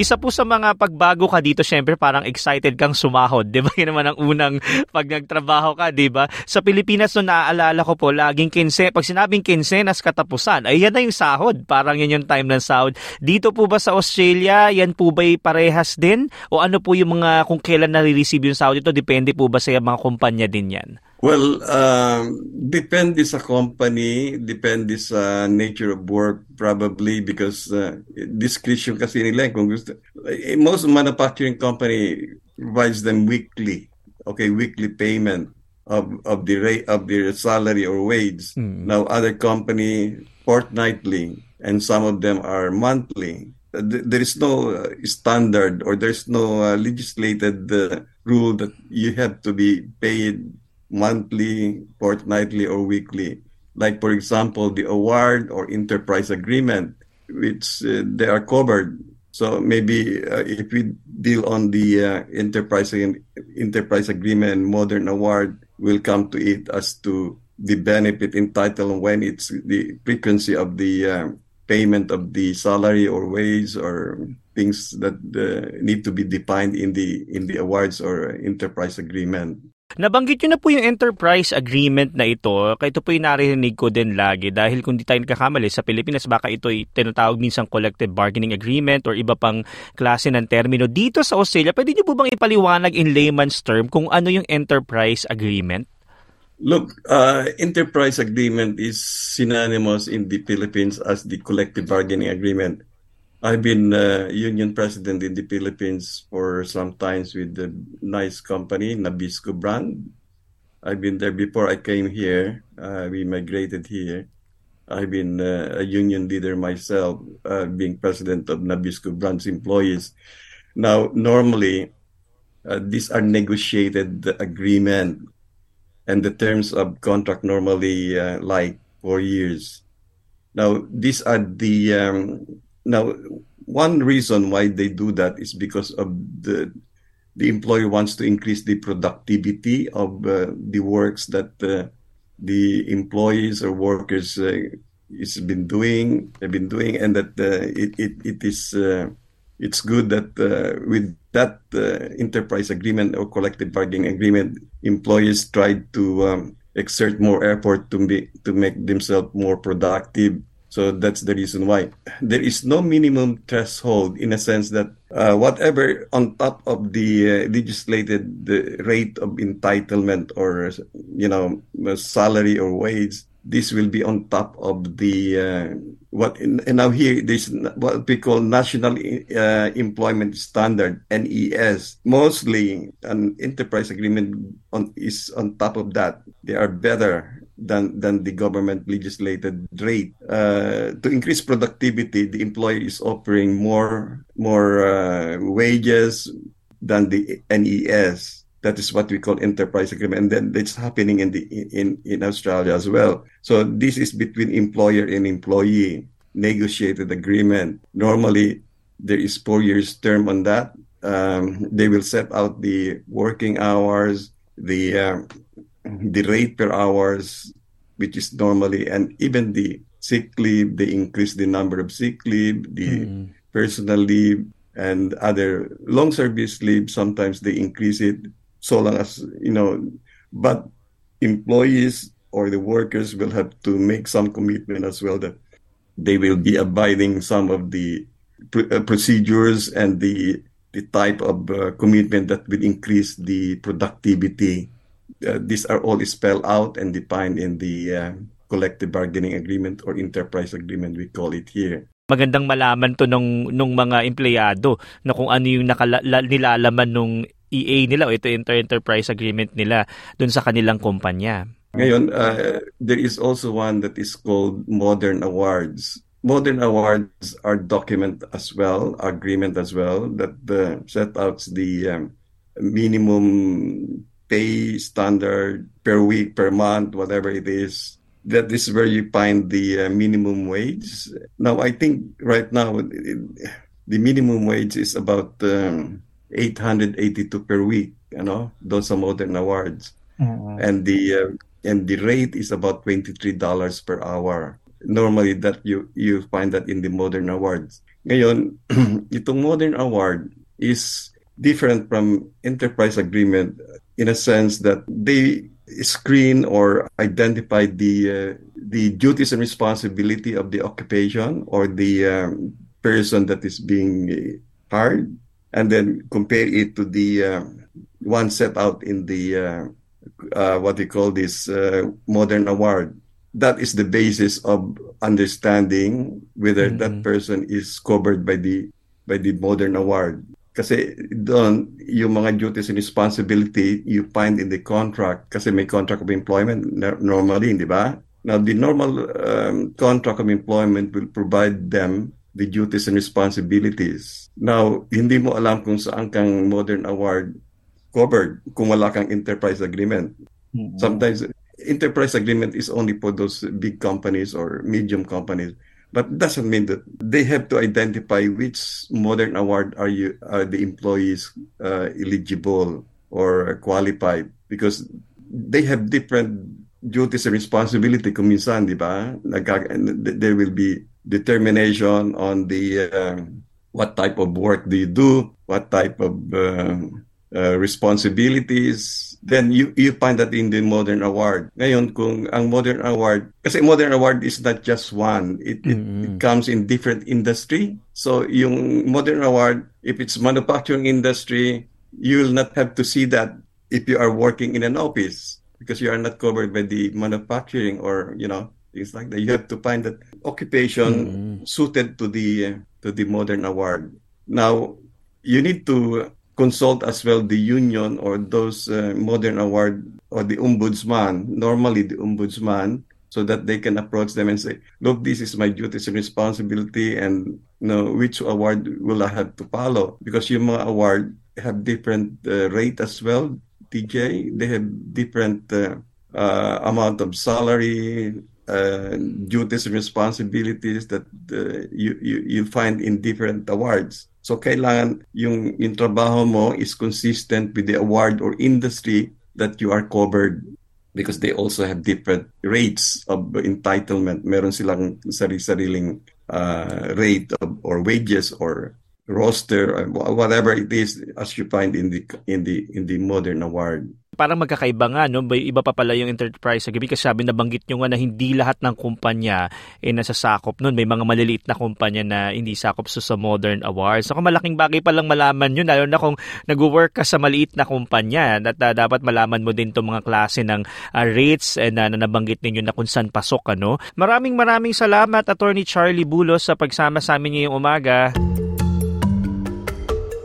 Isa po sa mga pagbago ka dito, syempre parang excited kang sumahod. Di ba? Yun naman ang unang pag nagtrabaho ka, di ba? Sa Pilipinas, no, naaalala ko po, laging kinse, pag sinabing kinsenas katapusan, ay yan na yung sahod. Parang yan yung time ng sahod. Dito po ba sa Australia, yan po ba'y parehas din? O ano po yung mga, kung kailan nare-receive yung sahod ito, depende po ba sa mga kumpanya din yan? Well, um, depende sa company, depende sa nature of work probably because uh, discretion kasi nila eh, kung gusto. Eh, most manufacturing company provides them weekly, okay, weekly payment of of the rate of their salary or wage. Mm. Now other company fortnightly and some of them are monthly. There is no uh, standard or there's no uh, legislated uh, rule that you have to be paid monthly, fortnightly, or weekly. Like, for example, the award or enterprise agreement, which uh, they are covered. So maybe uh, if we deal on the uh, enterprise enterprise agreement, modern award will come to it as to the benefit entitled when it's the frequency of the uh, payment of the salary or wage or things that uh, need to be defined in the in the awards or enterprise agreement. Nabanggit nyo na po yung enterprise agreement na ito. Ito po yung narinig ko din lagi dahil kung di tayo nagkakamali sa Pilipinas baka ito ay tinatawag minsan collective bargaining agreement or iba pang klase ng termino. Dito sa Australia, pwede nyo po bang ipaliwanag in layman's term kung ano yung enterprise agreement? Look, uh, enterprise agreement is synonymous in the Philippines as the collective bargaining agreement. I've been uh, union president in the Philippines for some times with the nice company, Nabisco brand. I've been there before I came here. Uh, we migrated here. I've been uh, a union leader myself, uh, being president of Nabisco brand's employees. Now, normally, uh, these are negotiated agreement, and the terms of contract normally uh, like four years. Now, these are the um, now, one reason why they do that is because of the the employer wants to increase the productivity of uh, the works that uh, the employees or workers uh, is been doing have been doing and that uh, it, it it is uh, it's good that uh, with that enterprise agreement or collective bargaining agreement employees try to um, exert more effort to be to make themselves more productive so that's the reason why there is no minimum threshold in a sense that uh, whatever on top of the uh, legislated the rate of entitlement or you know salary or wage, this will be on top of the uh, what and now here there's what we call national uh, employment standard NES. Mostly an enterprise agreement on is on top of that. They are better than than the government legislated rate. Uh, to increase productivity, the employer is offering more more uh, wages than the NES. That is what we call enterprise agreement, and then it's happening in the in in Australia as well. So this is between employer and employee negotiated agreement. Normally, there is four years term on that. Um, they will set out the working hours, the uh, the rate per hours, which is normally, and even the sick leave, they increase the number of sick leave, the mm. personal leave, and other long service leave. Sometimes they increase it so long as, you know, but employees or the workers will have to make some commitment as well that they will be abiding some of the pr- uh, procedures and the the type of uh, commitment that will increase the productivity uh, these are all spelled out and defined in the uh, collective bargaining agreement or enterprise agreement we call it here. Magandang malaman to nung nung mga empleyado na kung ano yung nakala, nilalaman nung EA nila o ito inter enterprise agreement nila dun sa kanilang kumpanya. Ngayon, uh, there is also one that is called Modern Awards. Modern Awards are document as well, agreement as well, that uh, set out the um, minimum pay standard per week, per month, whatever it is. That is where you find the uh, minimum wage. Now, I think right now the minimum wage is about um, 882 per week. You know, those are modern awards, mm-hmm. and the uh, and the rate is about twenty three dollars per hour. Normally, that you you find that in the modern awards. Ngayon, itong modern award is different from enterprise agreement in a sense that they screen or identify the uh, the duties and responsibility of the occupation or the um, person that is being hired and then compare it to the uh, one set out in the uh, uh, what they call this uh, modern award that is the basis of understanding whether mm-hmm. that person is covered by the by the modern award kasi doon yung mga duties and responsibility you find in the contract kasi may contract of employment normally di ba? Now the normal um, contract of employment will provide them the duties and responsibilities. Now hindi mo alam kung saan kang modern award covered kung wala kang enterprise agreement. Mm-hmm. sometimes enterprise agreement is only for those big companies or medium companies but it doesn't mean that they have to identify which modern award are you are the employees uh, eligible or qualified because they have different duties and responsibility kung di ba? There will be determination on the uh, what type of work do you do what type of uh, uh, responsibilities then you you find that in the modern award. Ngayon kung ang modern award kasi modern award is not just one. It it, mm-hmm. it comes in different industry. So yung modern award if it's manufacturing industry, you will not have to see that if you are working in an office because you are not covered by the manufacturing or you know things like that. You have to find that occupation mm-hmm. suited to the to the modern award. Now you need to consult as well the union or those uh, modern award or the ombudsman, normally the ombudsman, so that they can approach them and say, look, this is my duties and responsibility and you know, which award will I have to follow? Because yung mga award have different uh, rate as well, DJ. They have different uh, uh, amount of salary, uh, duties and responsibilities that uh, you, you, you find in different awards. So kailangan yung, yung trabaho mo is consistent with the award or industry that you are covered because they also have different rates of entitlement. Meron silang sarili-sariling uh, rate of, or wages or roster, whatever it is, as you find in the in the in the modern award parang magkakaiba nga, no? May iba pa pala yung enterprise agreement kasi sabi nabanggit nyo nga na hindi lahat ng kumpanya eh nasasakop nun. May mga maliliit na kumpanya na hindi sakop so sa modern awards. So malaking bagay pa lang malaman yun, lalo na kung nag-work ka sa maliit na kumpanya at uh, dapat malaman mo din itong mga klase ng uh, rates and uh, na nabanggit ninyo na kung saan pasok. Ano? Maraming maraming salamat Attorney Charlie Bulos sa pagsama sa amin ngayong umaga.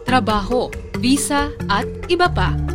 Trabaho, visa at iba pa